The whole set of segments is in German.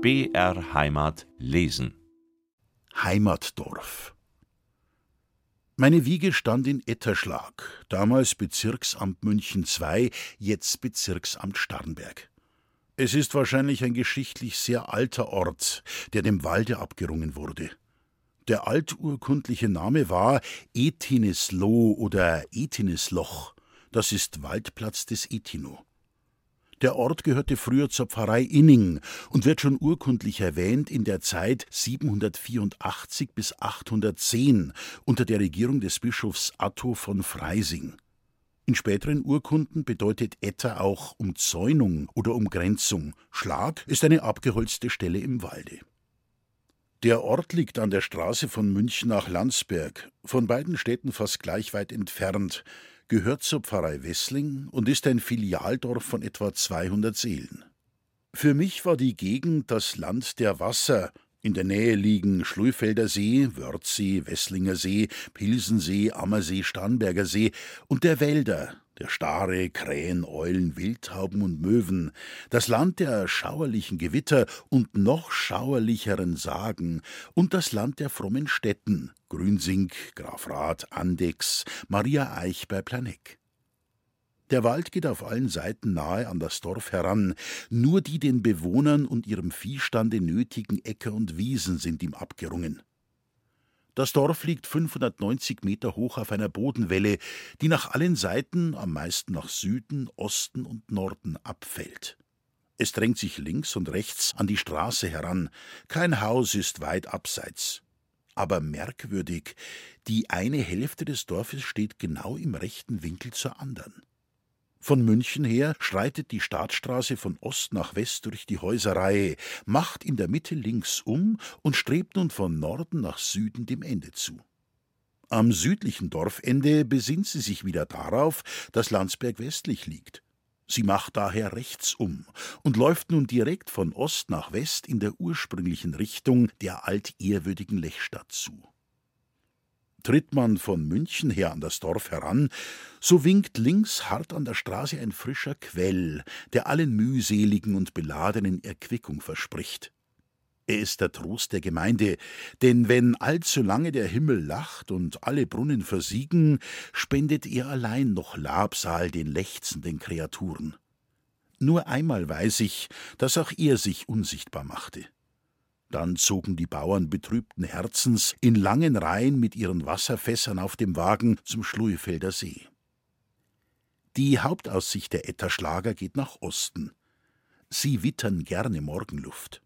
BR Heimat lesen. Heimatdorf. Meine Wiege stand in Etterschlag, damals Bezirksamt München II, jetzt Bezirksamt Starnberg. Es ist wahrscheinlich ein geschichtlich sehr alter Ort, der dem Walde abgerungen wurde. Der alturkundliche Name war Etinisloh oder Etinisloch. Das ist Waldplatz des Etino. Der Ort gehörte früher zur Pfarrei Inning und wird schon urkundlich erwähnt in der Zeit 784 bis 810 unter der Regierung des Bischofs Atto von Freising. In späteren Urkunden bedeutet Etter auch Umzäunung oder Umgrenzung. Schlag ist eine abgeholzte Stelle im Walde. Der Ort liegt an der Straße von München nach Landsberg, von beiden Städten fast gleich weit entfernt gehört zur Pfarrei Wessling und ist ein Filialdorf von etwa 200 Seelen. Für mich war die Gegend das Land der Wasser. In der Nähe liegen Schluifelder See, Wörthsee, Wesslinger See, Pilsensee, Ammersee, Starnberger See und der Wälder, der Stare, Krähen, Eulen, Wildtauben und Möwen, das Land der schauerlichen Gewitter und noch schauerlicheren Sagen und das Land der frommen Städten, Grünsink, Grafrath, Andex, Maria Eich bei Planegg. Der Wald geht auf allen Seiten nahe an das Dorf heran, nur die den Bewohnern und ihrem Viehstande nötigen Äcker und Wiesen sind ihm abgerungen. Das Dorf liegt 590 Meter hoch auf einer Bodenwelle, die nach allen Seiten, am meisten nach Süden, Osten und Norden abfällt. Es drängt sich links und rechts an die Straße heran. Kein Haus ist weit abseits. Aber merkwürdig, die eine Hälfte des Dorfes steht genau im rechten Winkel zur anderen. Von München her schreitet die Staatsstraße von Ost nach West durch die Häuserreihe, macht in der Mitte links um und strebt nun von Norden nach Süden dem Ende zu. Am südlichen Dorfende besinnt sie sich wieder darauf, dass Landsberg westlich liegt. Sie macht daher rechts um und läuft nun direkt von Ost nach West in der ursprünglichen Richtung der altehrwürdigen Lechstadt zu. Tritt man von München her an das Dorf heran, so winkt links hart an der Straße ein frischer Quell, der allen mühseligen und beladenen Erquickung verspricht. Er ist der Trost der Gemeinde, denn wenn allzu lange der Himmel lacht und alle Brunnen versiegen, spendet er allein noch Labsal den lechzenden Kreaturen. Nur einmal weiß ich, dass auch er sich unsichtbar machte. Dann zogen die Bauern betrübten Herzens in langen Reihen mit ihren Wasserfässern auf dem Wagen zum Schluefelder See. Die Hauptaussicht der Etterschlager geht nach Osten. Sie wittern gerne Morgenluft.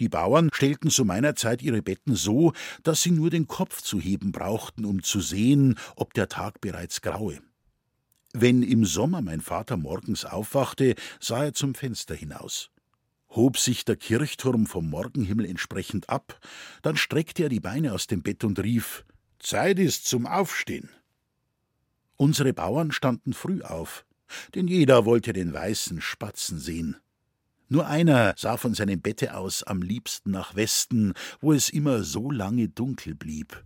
Die Bauern stellten zu meiner Zeit ihre Betten so, dass sie nur den Kopf zu heben brauchten, um zu sehen, ob der Tag bereits graue. Wenn im Sommer mein Vater morgens aufwachte, sah er zum Fenster hinaus hob sich der Kirchturm vom Morgenhimmel entsprechend ab, dann streckte er die Beine aus dem Bett und rief Zeit ist zum Aufstehen. Unsere Bauern standen früh auf, denn jeder wollte den weißen Spatzen sehen. Nur einer sah von seinem Bette aus am liebsten nach Westen, wo es immer so lange dunkel blieb.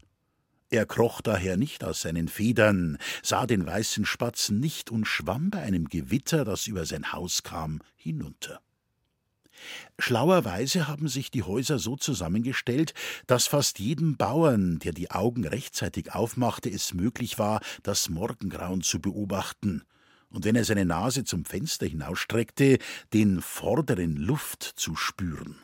Er kroch daher nicht aus seinen Federn, sah den weißen Spatzen nicht und schwamm bei einem Gewitter, das über sein Haus kam, hinunter. Schlauerweise haben sich die Häuser so zusammengestellt, dass fast jedem Bauern, der die Augen rechtzeitig aufmachte, es möglich war, das Morgengrauen zu beobachten, und wenn er seine Nase zum Fenster hinausstreckte, den vorderen Luft zu spüren.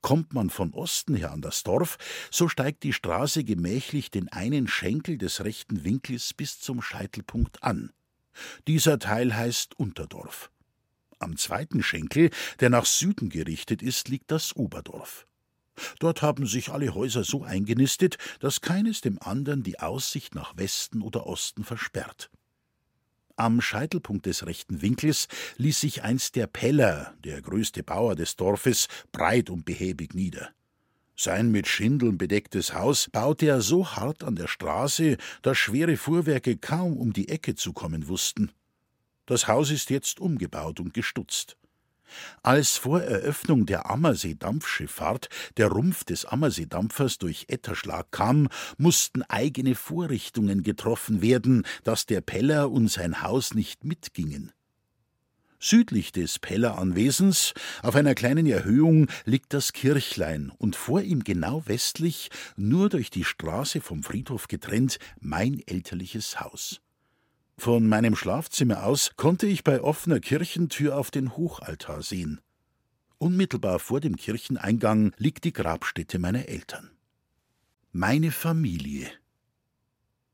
Kommt man von Osten her an das Dorf, so steigt die Straße gemächlich den einen Schenkel des rechten Winkels bis zum Scheitelpunkt an. Dieser Teil heißt Unterdorf. Am zweiten Schenkel, der nach Süden gerichtet ist, liegt das Oberdorf. Dort haben sich alle Häuser so eingenistet, dass keines dem anderen die Aussicht nach Westen oder Osten versperrt. Am Scheitelpunkt des rechten Winkels ließ sich einst der Peller, der größte Bauer des Dorfes, breit und behäbig nieder. Sein mit Schindeln bedecktes Haus baute er so hart an der Straße, dass schwere Fuhrwerke kaum um die Ecke zu kommen wussten. Das Haus ist jetzt umgebaut und gestutzt. Als vor Eröffnung der Ammersee-Dampfschifffahrt der Rumpf des Ammersee-Dampfers durch Etterschlag kam, mussten eigene Vorrichtungen getroffen werden, dass der Peller und sein Haus nicht mitgingen. Südlich des Pelleranwesens, auf einer kleinen Erhöhung, liegt das Kirchlein und vor ihm genau westlich, nur durch die Straße vom Friedhof getrennt, mein elterliches Haus. Von meinem Schlafzimmer aus konnte ich bei offener Kirchentür auf den Hochaltar sehen. Unmittelbar vor dem Kircheneingang liegt die Grabstätte meiner Eltern. Meine Familie.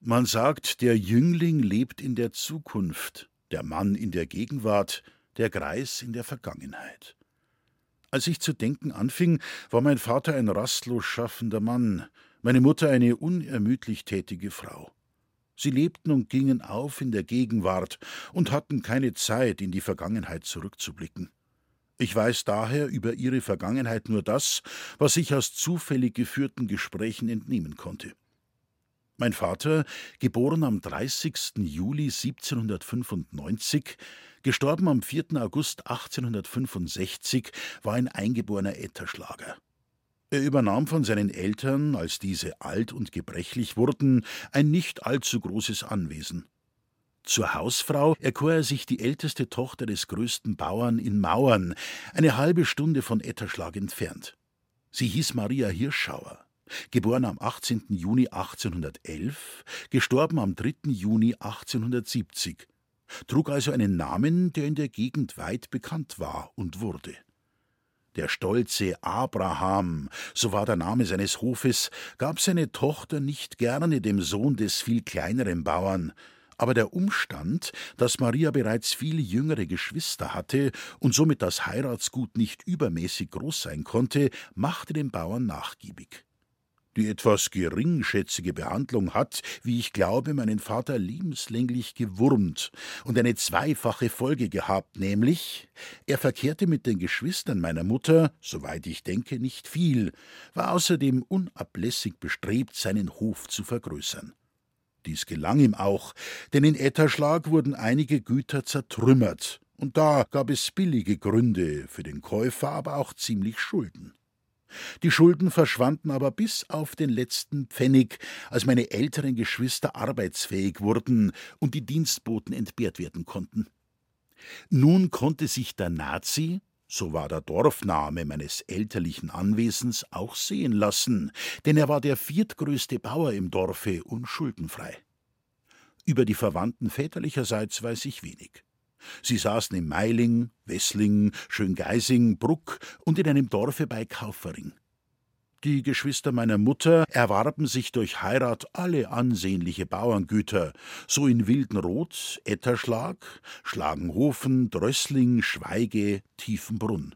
Man sagt, der Jüngling lebt in der Zukunft, der Mann in der Gegenwart, der Greis in der Vergangenheit. Als ich zu denken anfing, war mein Vater ein rastlos schaffender Mann, meine Mutter eine unermüdlich tätige Frau. Sie lebten und gingen auf in der Gegenwart und hatten keine Zeit, in die Vergangenheit zurückzublicken. Ich weiß daher über ihre Vergangenheit nur das, was ich aus zufällig geführten Gesprächen entnehmen konnte. Mein Vater, geboren am 30. Juli 1795, gestorben am 4. August 1865, war ein eingeborener Etterschlager. Er übernahm von seinen Eltern, als diese alt und gebrechlich wurden, ein nicht allzu großes Anwesen. Zur Hausfrau erkor er sich die älteste Tochter des größten Bauern in Mauern, eine halbe Stunde von Etterschlag entfernt. Sie hieß Maria Hirschauer, geboren am 18. Juni 1811, gestorben am 3. Juni 1870, trug also einen Namen, der in der Gegend weit bekannt war und wurde. Der stolze Abraham, so war der Name seines Hofes, gab seine Tochter nicht gerne dem Sohn des viel kleineren Bauern, aber der Umstand, dass Maria bereits viel jüngere Geschwister hatte und somit das Heiratsgut nicht übermäßig groß sein konnte, machte den Bauern nachgiebig. Die etwas geringschätzige Behandlung hat, wie ich glaube, meinen Vater lebenslänglich gewurmt und eine zweifache Folge gehabt, nämlich er verkehrte mit den Geschwistern meiner Mutter, soweit ich denke, nicht viel, war außerdem unablässig bestrebt, seinen Hof zu vergrößern. Dies gelang ihm auch, denn in Etterschlag wurden einige Güter zertrümmert, und da gab es billige Gründe, für den Käufer aber auch ziemlich Schulden. Die Schulden verschwanden aber bis auf den letzten Pfennig, als meine älteren Geschwister arbeitsfähig wurden und die Dienstboten entbehrt werden konnten. Nun konnte sich der Nazi, so war der Dorfname meines elterlichen Anwesens, auch sehen lassen, denn er war der viertgrößte Bauer im Dorfe und schuldenfrei. Über die Verwandten väterlicherseits weiß ich wenig. Sie saßen in Meiling, Wessling, Schöngeising, Bruck und in einem Dorfe bei Kaufering. Die Geschwister meiner Mutter erwarben sich durch Heirat alle ansehnliche Bauerngüter, so in Wildenroth, Etterschlag, Schlagenhofen, Drössling, Schweige, Tiefenbrunn.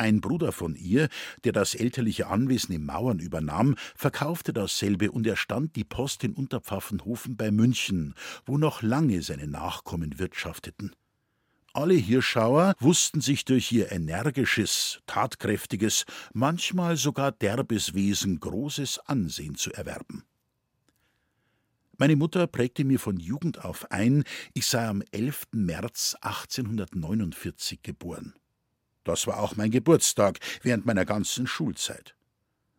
Ein Bruder von ihr, der das elterliche Anwesen im Mauern übernahm, verkaufte dasselbe und erstand die Post in Unterpfaffenhofen bei München, wo noch lange seine Nachkommen wirtschafteten. Alle Hirschauer wussten sich durch ihr energisches, tatkräftiges, manchmal sogar derbes Wesen großes Ansehen zu erwerben. Meine Mutter prägte mir von Jugend auf ein, ich sei am 11. März 1849 geboren. Das war auch mein Geburtstag während meiner ganzen Schulzeit.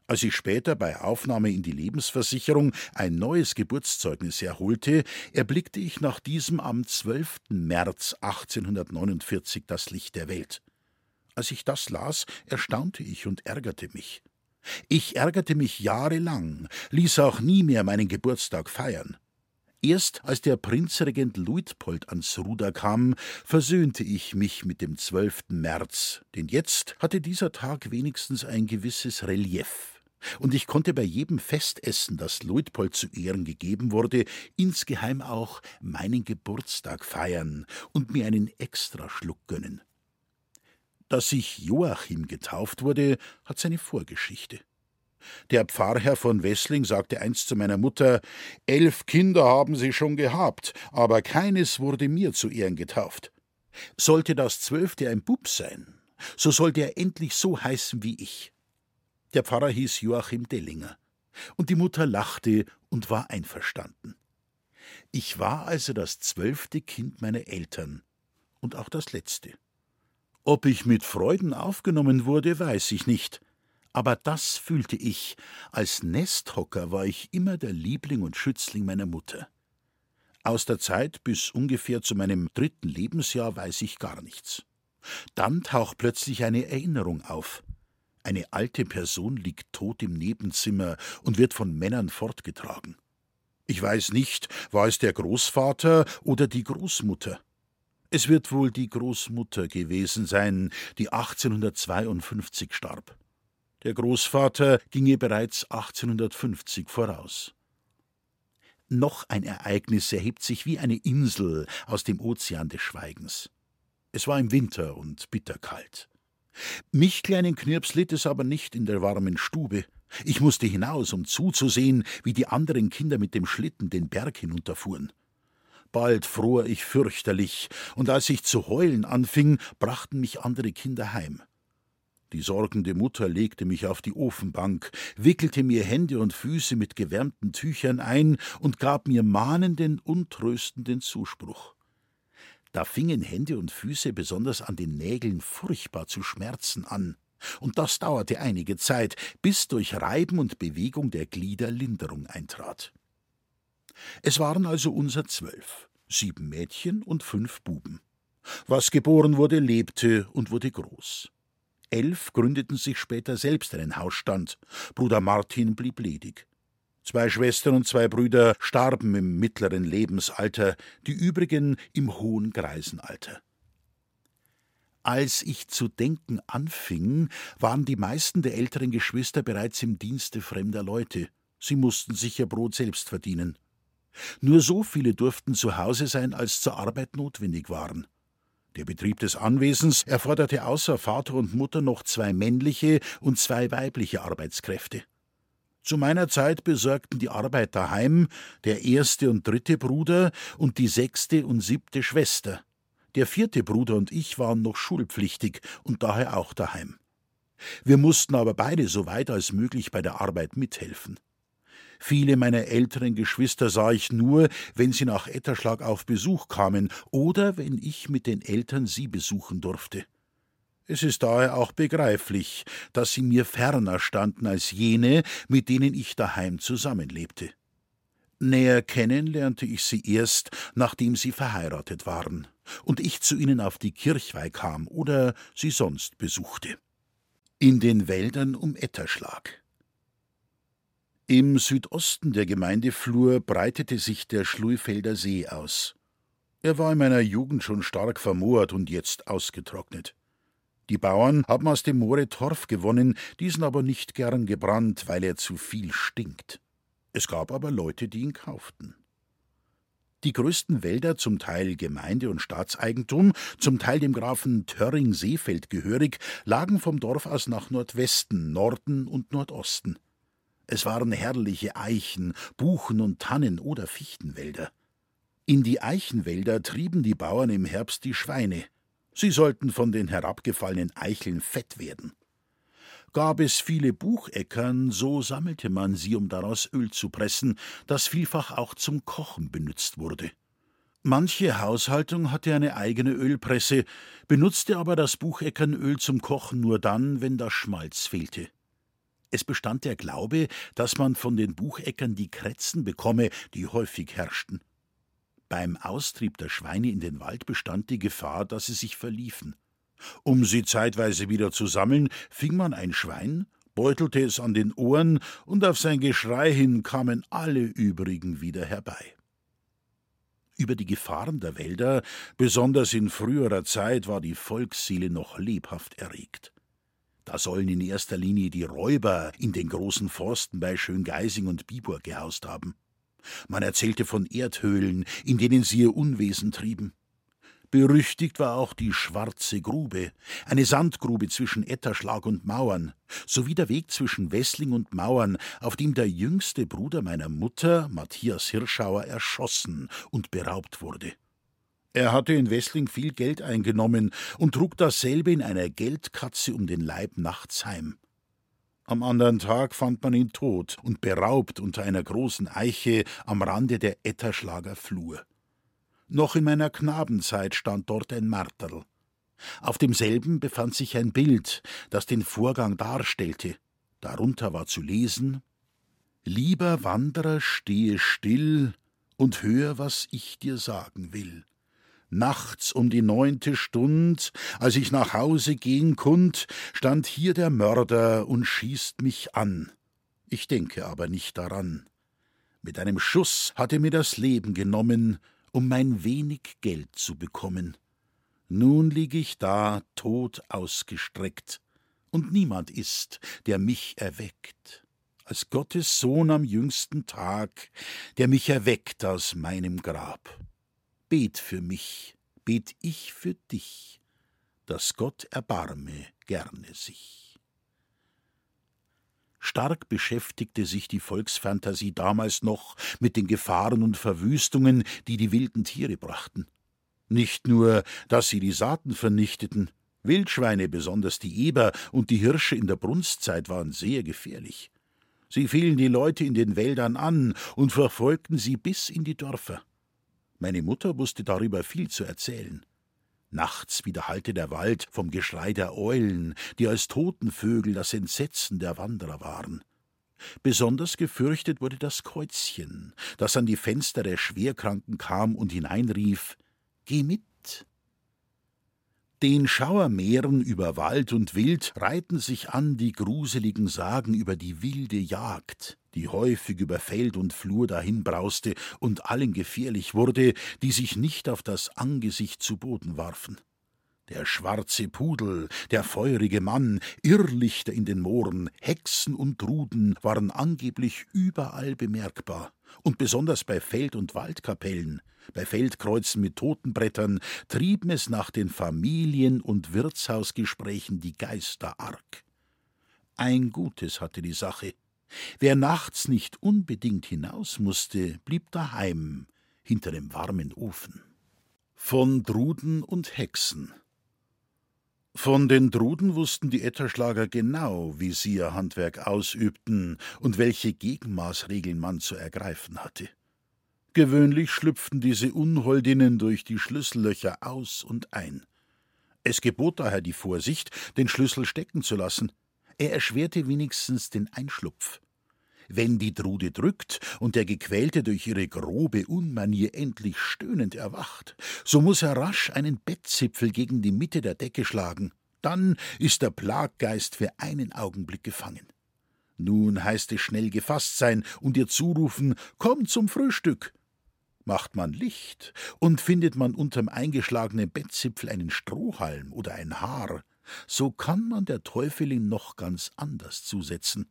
Als ich später bei Aufnahme in die Lebensversicherung ein neues Geburtszeugnis erholte, erblickte ich nach diesem am 12. März 1849 das Licht der Welt. Als ich das las, erstaunte ich und ärgerte mich. Ich ärgerte mich jahrelang, ließ auch nie mehr meinen Geburtstag feiern. Erst als der Prinzregent Luitpold ans Ruder kam, versöhnte ich mich mit dem 12. März, denn jetzt hatte dieser Tag wenigstens ein gewisses Relief und ich konnte bei jedem Festessen, das Luitpold zu Ehren gegeben wurde, insgeheim auch meinen Geburtstag feiern und mir einen Extraschluck gönnen. Dass ich Joachim getauft wurde, hat seine Vorgeschichte. Der Pfarrherr von Wessling sagte einst zu meiner Mutter: Elf Kinder haben sie schon gehabt, aber keines wurde mir zu Ehren getauft. Sollte das zwölfte ein Bub sein, so sollte er endlich so heißen wie ich. Der Pfarrer hieß Joachim Dellinger, und die Mutter lachte und war einverstanden. Ich war also das zwölfte Kind meiner Eltern und auch das letzte. Ob ich mit Freuden aufgenommen wurde, weiß ich nicht, aber das fühlte ich, als Nesthocker war ich immer der Liebling und Schützling meiner Mutter. Aus der Zeit bis ungefähr zu meinem dritten Lebensjahr weiß ich gar nichts. Dann taucht plötzlich eine Erinnerung auf. Eine alte Person liegt tot im Nebenzimmer und wird von Männern fortgetragen. Ich weiß nicht, war es der Großvater oder die Großmutter. Es wird wohl die Großmutter gewesen sein, die 1852 starb. Der Großvater ginge bereits 1850 voraus. Noch ein Ereignis erhebt sich wie eine Insel aus dem Ozean des Schweigens. Es war im Winter und bitterkalt. Mich, kleinen Knirps, litt es aber nicht in der warmen Stube. Ich musste hinaus, um zuzusehen, wie die anderen Kinder mit dem Schlitten den Berg hinunterfuhren. Bald fror ich fürchterlich, und als ich zu heulen anfing, brachten mich andere Kinder heim. Die sorgende Mutter legte mich auf die Ofenbank, wickelte mir Hände und Füße mit gewärmten Tüchern ein und gab mir mahnenden und tröstenden Zuspruch. Da fingen Hände und Füße besonders an den Nägeln furchtbar zu schmerzen an, und das dauerte einige Zeit, bis durch Reiben und Bewegung der Glieder Linderung eintrat. Es waren also unser zwölf, sieben Mädchen und fünf Buben. Was geboren wurde, lebte und wurde groß. Elf gründeten sich später selbst einen Hausstand. Bruder Martin blieb ledig. Zwei Schwestern und zwei Brüder starben im mittleren Lebensalter, die übrigen im hohen Greisenalter. Als ich zu denken anfing, waren die meisten der älteren Geschwister bereits im Dienste fremder Leute. Sie mussten sich ihr Brot selbst verdienen. Nur so viele durften zu Hause sein, als zur Arbeit notwendig waren. Der Betrieb des Anwesens erforderte außer Vater und Mutter noch zwei männliche und zwei weibliche Arbeitskräfte. Zu meiner Zeit besorgten die Arbeit daheim der erste und dritte Bruder und die sechste und siebte Schwester. Der vierte Bruder und ich waren noch schulpflichtig und daher auch daheim. Wir mussten aber beide so weit als möglich bei der Arbeit mithelfen. Viele meiner älteren Geschwister sah ich nur, wenn sie nach Etterschlag auf Besuch kamen oder wenn ich mit den Eltern sie besuchen durfte. Es ist daher auch begreiflich, dass sie mir ferner standen als jene, mit denen ich daheim zusammenlebte. Näher kennen lernte ich sie erst, nachdem sie verheiratet waren und ich zu ihnen auf die Kirchweih kam oder sie sonst besuchte. In den Wäldern um Etterschlag. Im Südosten der Gemeindeflur breitete sich der Schluifelder See aus. Er war in meiner Jugend schon stark vermoort und jetzt ausgetrocknet. Die Bauern haben aus dem Moore Torf gewonnen, diesen aber nicht gern gebrannt, weil er zu viel stinkt. Es gab aber Leute, die ihn kauften. Die größten Wälder, zum Teil Gemeinde- und Staatseigentum, zum Teil dem Grafen Törring-Seefeld gehörig, lagen vom Dorf aus nach Nordwesten, Norden und Nordosten. Es waren herrliche Eichen, Buchen und Tannen oder Fichtenwälder. In die Eichenwälder trieben die Bauern im Herbst die Schweine. Sie sollten von den herabgefallenen Eicheln fett werden. Gab es viele Bucheckern, so sammelte man sie, um daraus Öl zu pressen, das vielfach auch zum Kochen benützt wurde. Manche Haushaltung hatte eine eigene Ölpresse, benutzte aber das Bucheckernöl zum Kochen nur dann, wenn das Schmalz fehlte. Es bestand der Glaube, dass man von den Bucheckern die Kretzen bekomme, die häufig herrschten. Beim Austrieb der Schweine in den Wald bestand die Gefahr, dass sie sich verliefen. Um sie zeitweise wieder zu sammeln, fing man ein Schwein, beutelte es an den Ohren, und auf sein Geschrei hin kamen alle übrigen wieder herbei. Über die Gefahren der Wälder, besonders in früherer Zeit, war die Volksseele noch lebhaft erregt. Da sollen in erster Linie die Räuber in den großen Forsten bei Schöngeising und Biburg gehaust haben. Man erzählte von Erdhöhlen, in denen sie ihr Unwesen trieben. Berüchtigt war auch die Schwarze Grube, eine Sandgrube zwischen Etterschlag und Mauern, sowie der Weg zwischen Wessling und Mauern, auf dem der jüngste Bruder meiner Mutter, Matthias Hirschauer, erschossen und beraubt wurde. Er hatte in Wessling viel Geld eingenommen und trug dasselbe in einer Geldkatze um den Leib nachts heim. Am anderen Tag fand man ihn tot und beraubt unter einer großen Eiche am Rande der Etterschlager Flur. Noch in meiner Knabenzeit stand dort ein Marterl. Auf demselben befand sich ein Bild, das den Vorgang darstellte. Darunter war zu lesen Lieber Wanderer, stehe still und hör, was ich dir sagen will. Nachts um die neunte Stund, als ich nach Hause gehen kund, stand hier der Mörder und schießt mich an. Ich denke aber nicht daran. Mit einem Schuss hat er mir das Leben genommen, um mein wenig Geld zu bekommen. Nun lieg ich da, tot ausgestreckt, und niemand ist, der mich erweckt, als Gottes Sohn am jüngsten Tag, der mich erweckt aus meinem Grab. Bet für mich, bet ich für dich, dass Gott erbarme gerne sich. Stark beschäftigte sich die Volksfantasie damals noch mit den Gefahren und Verwüstungen, die die wilden Tiere brachten. Nicht nur, dass sie die Saaten vernichteten, Wildschweine, besonders die Eber und die Hirsche in der Brunstzeit waren sehr gefährlich. Sie fielen die Leute in den Wäldern an und verfolgten sie bis in die Dörfer. Meine Mutter wusste darüber viel zu erzählen. Nachts widerhallte der Wald vom Geschrei der Eulen, die als Totenvögel das Entsetzen der Wanderer waren. Besonders gefürchtet wurde das Käuzchen, das an die Fenster der Schwerkranken kam und hineinrief Geh mit. Den Schauermeeren über Wald und Wild reihten sich an die gruseligen Sagen über die wilde Jagd, die häufig über Feld und Flur dahinbrauste und allen gefährlich wurde, die sich nicht auf das Angesicht zu Boden warfen. Der schwarze Pudel, der feurige Mann, Irrlichter in den Mooren, Hexen und Ruden waren angeblich überall bemerkbar, und besonders bei Feld- und Waldkapellen, bei Feldkreuzen mit Totenbrettern trieben es nach den Familien- und Wirtshausgesprächen die Geister arg. Ein Gutes hatte die Sache. Wer nachts nicht unbedingt hinaus musste, blieb daheim, hinter dem warmen Ofen. Von Druden und Hexen. Von den Druden wussten die Etterschlager genau, wie sie ihr Handwerk ausübten und welche Gegenmaßregeln man zu ergreifen hatte. Gewöhnlich schlüpften diese Unholdinnen durch die Schlüssellöcher aus und ein. Es gebot daher die Vorsicht, den Schlüssel stecken zu lassen. Er erschwerte wenigstens den Einschlupf. Wenn die Trude drückt und der Gequälte durch ihre grobe Unmanier endlich stöhnend erwacht, so muss er rasch einen Bettzipfel gegen die Mitte der Decke schlagen. Dann ist der Plaggeist für einen Augenblick gefangen. Nun heißt es schnell gefasst sein und ihr zurufen: Komm zum Frühstück! Macht man Licht und findet man unterm eingeschlagenen Bettzipfel einen Strohhalm oder ein Haar, so kann man der Teufelin noch ganz anders zusetzen.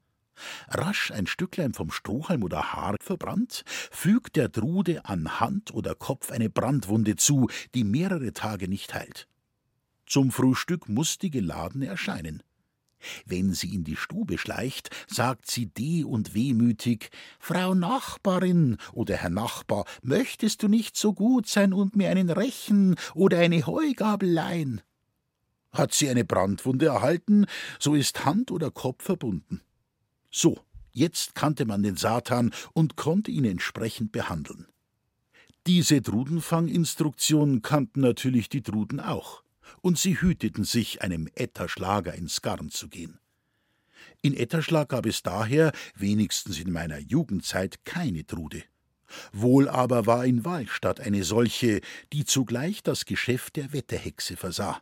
Rasch ein Stücklein vom Strohhalm oder Haar verbrannt, fügt der Drude an Hand oder Kopf eine Brandwunde zu, die mehrere Tage nicht heilt. Zum Frühstück muss die Geladene erscheinen. Wenn sie in die Stube schleicht, sagt sie deh und wehmütig Frau Nachbarin oder Herr Nachbar, möchtest du nicht so gut sein und mir einen Rechen oder eine Heugabel leihen? Hat sie eine Brandwunde erhalten, so ist Hand oder Kopf verbunden. So, jetzt kannte man den Satan und konnte ihn entsprechend behandeln. Diese Drudenfanginstruktion kannten natürlich die Druden auch und sie hüteten sich, einem Etterschlager ins Garn zu gehen. In Etterschlag gab es daher, wenigstens in meiner Jugendzeit, keine Trude. Wohl aber war in Wahlstatt eine solche, die zugleich das Geschäft der Wetterhexe versah.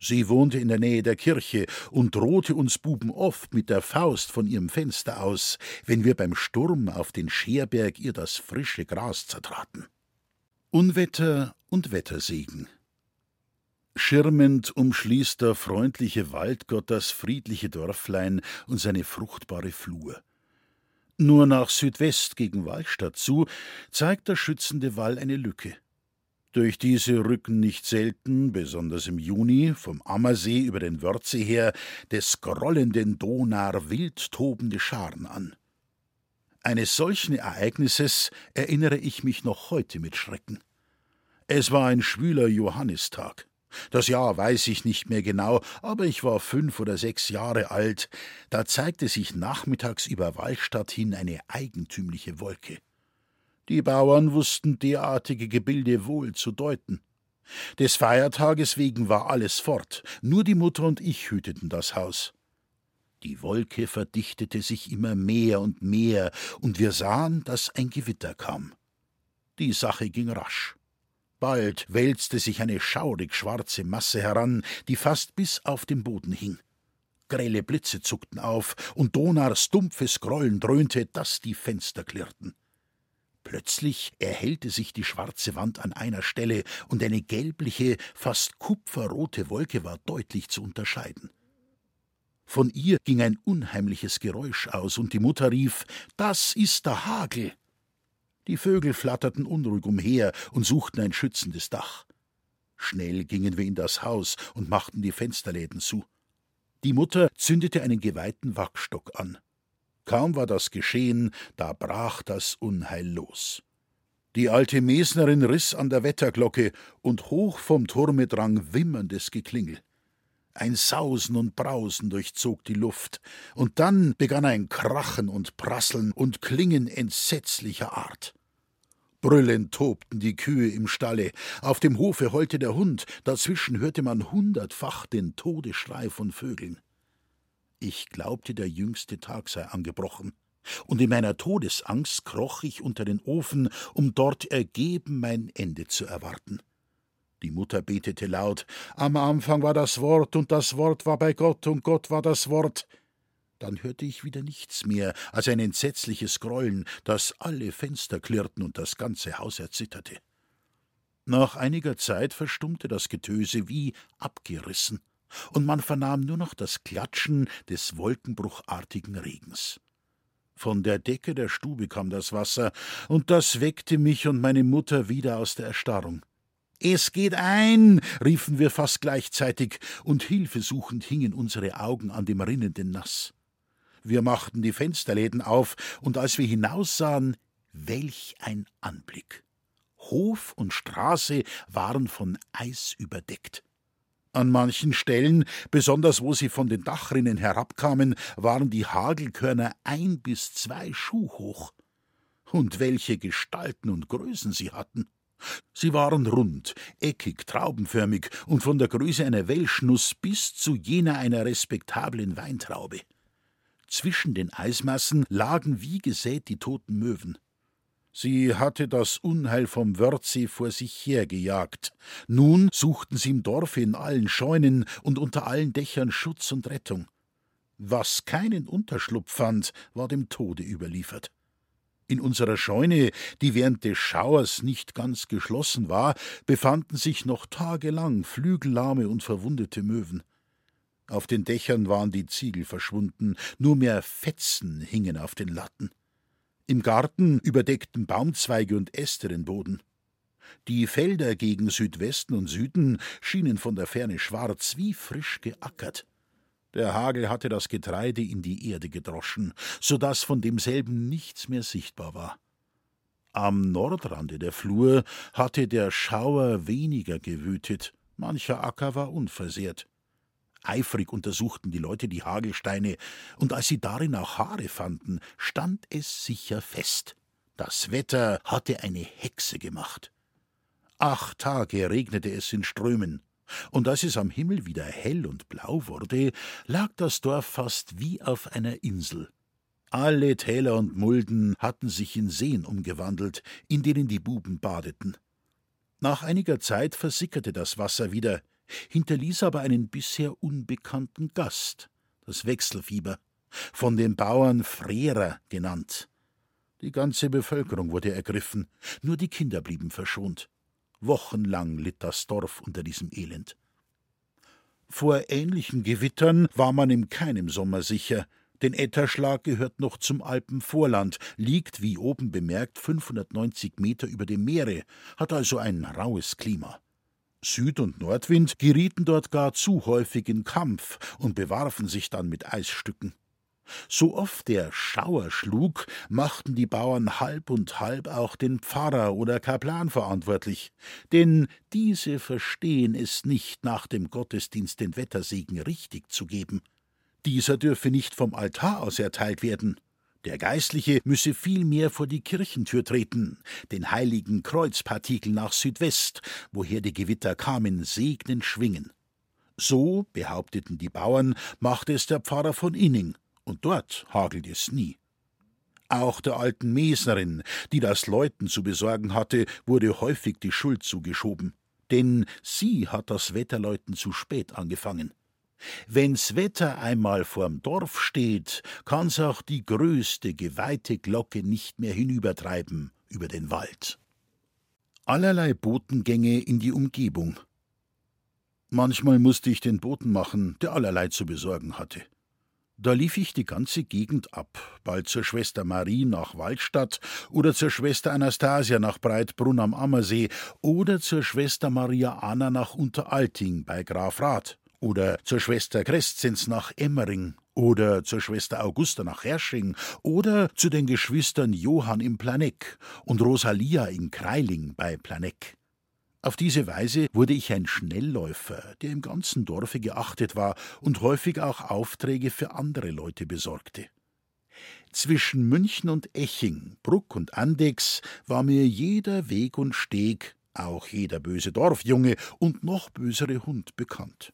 Sie wohnte in der Nähe der Kirche und drohte uns Buben oft mit der Faust von ihrem Fenster aus, wenn wir beim Sturm auf den Scherberg ihr das frische Gras zertraten. Unwetter und Wettersegen Schirmend umschließt der freundliche Waldgott das friedliche Dörflein und seine fruchtbare Flur. Nur nach Südwest gegen Wallstadt zu zeigt der schützende Wall eine Lücke. Durch diese rücken nicht selten, besonders im Juni, vom Ammersee über den Wörthsee her, des grollenden Donar wild tobende Scharen an. Eines solchen Ereignisses erinnere ich mich noch heute mit Schrecken. Es war ein schwüler Johannistag. Das Jahr weiß ich nicht mehr genau, aber ich war fünf oder sechs Jahre alt. Da zeigte sich nachmittags über Wallstadt hin eine eigentümliche Wolke. Die Bauern wussten derartige Gebilde wohl zu deuten. Des Feiertages wegen war alles fort, nur die Mutter und ich hüteten das Haus. Die Wolke verdichtete sich immer mehr und mehr, und wir sahen, dass ein Gewitter kam. Die Sache ging rasch. Bald wälzte sich eine schaurig schwarze Masse heran, die fast bis auf den Boden hing. Grelle Blitze zuckten auf, und Donars dumpfes Grollen dröhnte, dass die Fenster klirrten. Plötzlich erhellte sich die schwarze Wand an einer Stelle, und eine gelbliche, fast kupferrote Wolke war deutlich zu unterscheiden. Von ihr ging ein unheimliches Geräusch aus, und die Mutter rief Das ist der Hagel. Die Vögel flatterten unruhig umher und suchten ein schützendes Dach. Schnell gingen wir in das Haus und machten die Fensterläden zu. Die Mutter zündete einen geweihten Wachstock an. Kaum war das geschehen, da brach das Unheil los. Die alte Mesnerin riß an der Wetterglocke, und hoch vom Turme drang wimmerndes Geklingel. Ein Sausen und Brausen durchzog die Luft, und dann begann ein Krachen und Prasseln und Klingen entsetzlicher Art. Brüllend tobten die Kühe im Stalle, auf dem Hofe heulte der Hund, dazwischen hörte man hundertfach den Todesschrei von Vögeln. Ich glaubte, der jüngste Tag sei angebrochen, und in meiner Todesangst kroch ich unter den Ofen, um dort ergeben mein Ende zu erwarten. Die Mutter betete laut Am Anfang war das Wort, und das Wort war bei Gott, und Gott war das Wort. Dann hörte ich wieder nichts mehr als ein entsetzliches Grollen, das alle Fenster klirrten und das ganze Haus erzitterte. Nach einiger Zeit verstummte das Getöse wie abgerissen, und man vernahm nur noch das Klatschen des wolkenbruchartigen Regens. Von der Decke der Stube kam das Wasser, und das weckte mich und meine Mutter wieder aus der Erstarrung. Es geht ein, riefen wir fast gleichzeitig, und hilfesuchend hingen unsere Augen an dem rinnenden Nass. Wir machten die Fensterläden auf, und als wir hinaussahen, welch ein Anblick. Hof und Straße waren von Eis überdeckt. An manchen Stellen, besonders wo sie von den Dachrinnen herabkamen, waren die Hagelkörner ein bis zwei Schuh hoch. Und welche Gestalten und Größen sie hatten. Sie waren rund, eckig, traubenförmig und von der Größe einer Welschnuss bis zu jener einer respektablen Weintraube. Zwischen den Eismassen lagen wie gesät die toten Möwen. Sie hatte das Unheil vom Wörthsee vor sich hergejagt. Nun suchten sie im Dorfe in allen Scheunen und unter allen Dächern Schutz und Rettung. Was keinen Unterschlupf fand, war dem Tode überliefert. In unserer Scheune, die während des Schauers nicht ganz geschlossen war, befanden sich noch tagelang flügellahme und verwundete Möwen. Auf den Dächern waren die Ziegel verschwunden, nur mehr Fetzen hingen auf den Latten. Im Garten überdeckten Baumzweige und Äste den Boden. Die Felder gegen Südwesten und Süden schienen von der Ferne schwarz wie frisch geackert. Der Hagel hatte das Getreide in die Erde gedroschen, so dass von demselben nichts mehr sichtbar war. Am Nordrandi der Flur hatte der Schauer weniger gewütet, mancher Acker war unversehrt. Eifrig untersuchten die Leute die Hagelsteine, und als sie darin auch Haare fanden, stand es sicher fest. Das Wetter hatte eine Hexe gemacht. Acht Tage regnete es in Strömen, und als es am Himmel wieder hell und blau wurde, lag das Dorf fast wie auf einer Insel. Alle Täler und Mulden hatten sich in Seen umgewandelt, in denen die Buben badeten. Nach einiger Zeit versickerte das Wasser wieder, hinterließ aber einen bisher unbekannten Gast, das Wechselfieber, von den Bauern Frerer genannt. Die ganze Bevölkerung wurde ergriffen, nur die Kinder blieben verschont. Wochenlang litt das Dorf unter diesem Elend. Vor ähnlichen Gewittern war man in keinem Sommer sicher, denn Etterschlag gehört noch zum Alpenvorland, liegt, wie oben bemerkt, 590 Meter über dem Meere, hat also ein raues Klima. Süd- und Nordwind gerieten dort gar zu häufig in Kampf und bewarfen sich dann mit Eisstücken. So oft der Schauer schlug, machten die Bauern halb und halb auch den Pfarrer oder Kaplan verantwortlich, denn diese verstehen es nicht, nach dem Gottesdienst den Wettersegen richtig zu geben. Dieser dürfe nicht vom Altar aus erteilt werden, der Geistliche müsse vielmehr vor die Kirchentür treten, den heiligen Kreuzpartikel nach Südwest, woher die Gewitter kamen, segnen schwingen. So, behaupteten die Bauern, machte es der Pfarrer von Inning, und dort hagelt es nie. Auch der alten Mesnerin, die das Leuten zu besorgen hatte, wurde häufig die Schuld zugeschoben. Denn sie hat das Wetterläuten zu spät angefangen. Wenn's Wetter einmal vorm Dorf steht, kann's auch die größte geweihte Glocke nicht mehr hinübertreiben über den Wald. Allerlei Botengänge in die Umgebung. Manchmal musste ich den Boten machen, der allerlei zu besorgen hatte. Da lief ich die ganze Gegend ab, bald zur Schwester Marie nach Waldstadt oder zur Schwester Anastasia nach Breitbrunn am Ammersee oder zur Schwester Maria Anna nach Unteralting bei Graf Rath oder zur Schwester Creszenz nach Emmering oder zur Schwester Augusta nach Hersching oder zu den Geschwistern Johann im Planeck und Rosalia in Kreiling bei Planeck. Auf diese Weise wurde ich ein Schnellläufer, der im ganzen Dorfe geachtet war und häufig auch Aufträge für andere Leute besorgte. Zwischen München und Eching, Bruck und Andex war mir jeder Weg und Steg, auch jeder böse Dorfjunge und noch bösere Hund bekannt.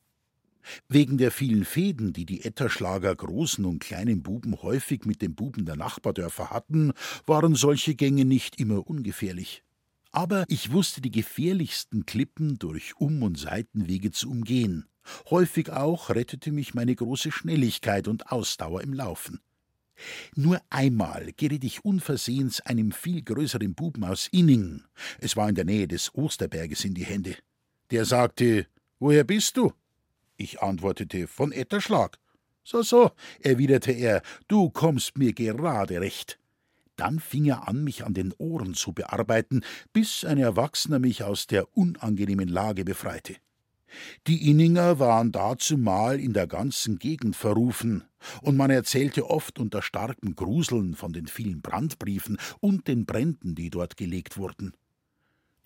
Wegen der vielen Fäden, die die Etterschlager großen und kleinen Buben häufig mit den Buben der Nachbardörfer hatten, waren solche Gänge nicht immer ungefährlich aber ich wusste die gefährlichsten Klippen durch Um- und Seitenwege zu umgehen. Häufig auch rettete mich meine große Schnelligkeit und Ausdauer im Laufen. Nur einmal geriet ich unversehens einem viel größeren Buben aus Inning, es war in der Nähe des Osterberges, in die Hände. Der sagte, Woher bist du? Ich antwortete, von Etterschlag. So, so, erwiderte er, du kommst mir gerade recht. Dann fing er an, mich an den Ohren zu bearbeiten, bis ein Erwachsener mich aus der unangenehmen Lage befreite. Die Inninger waren dazumal in der ganzen Gegend verrufen, und man erzählte oft unter starkem Gruseln von den vielen Brandbriefen und den Bränden, die dort gelegt wurden.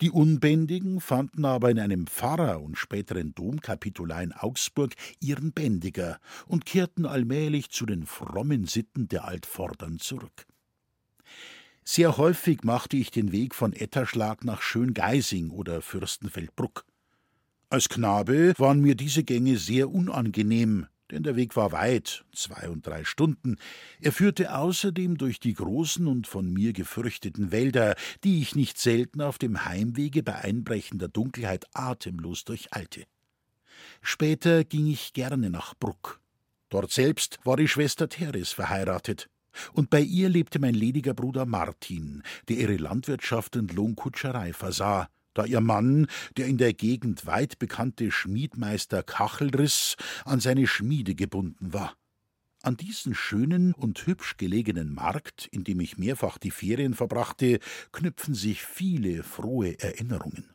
Die Unbändigen fanden aber in einem Pfarrer und späteren Domkapitular in Augsburg ihren Bändiger und kehrten allmählich zu den frommen Sitten der Altvordern zurück. Sehr häufig machte ich den Weg von Etterschlag nach Schöngeising oder Fürstenfeldbruck. Als Knabe waren mir diese Gänge sehr unangenehm, denn der Weg war weit, zwei und drei Stunden. Er führte außerdem durch die großen und von mir gefürchteten Wälder, die ich nicht selten auf dem Heimwege bei einbrechender Dunkelheit atemlos durcheilte. Später ging ich gerne nach Bruck. Dort selbst war die Schwester Theres verheiratet. Und bei ihr lebte mein lediger Bruder Martin, der ihre Landwirtschaft und Lohnkutscherei versah, da ihr Mann, der in der Gegend weit bekannte Schmiedmeister Kachelriss, an seine Schmiede gebunden war. An diesen schönen und hübsch gelegenen Markt, in dem ich mehrfach die Ferien verbrachte, knüpfen sich viele frohe Erinnerungen.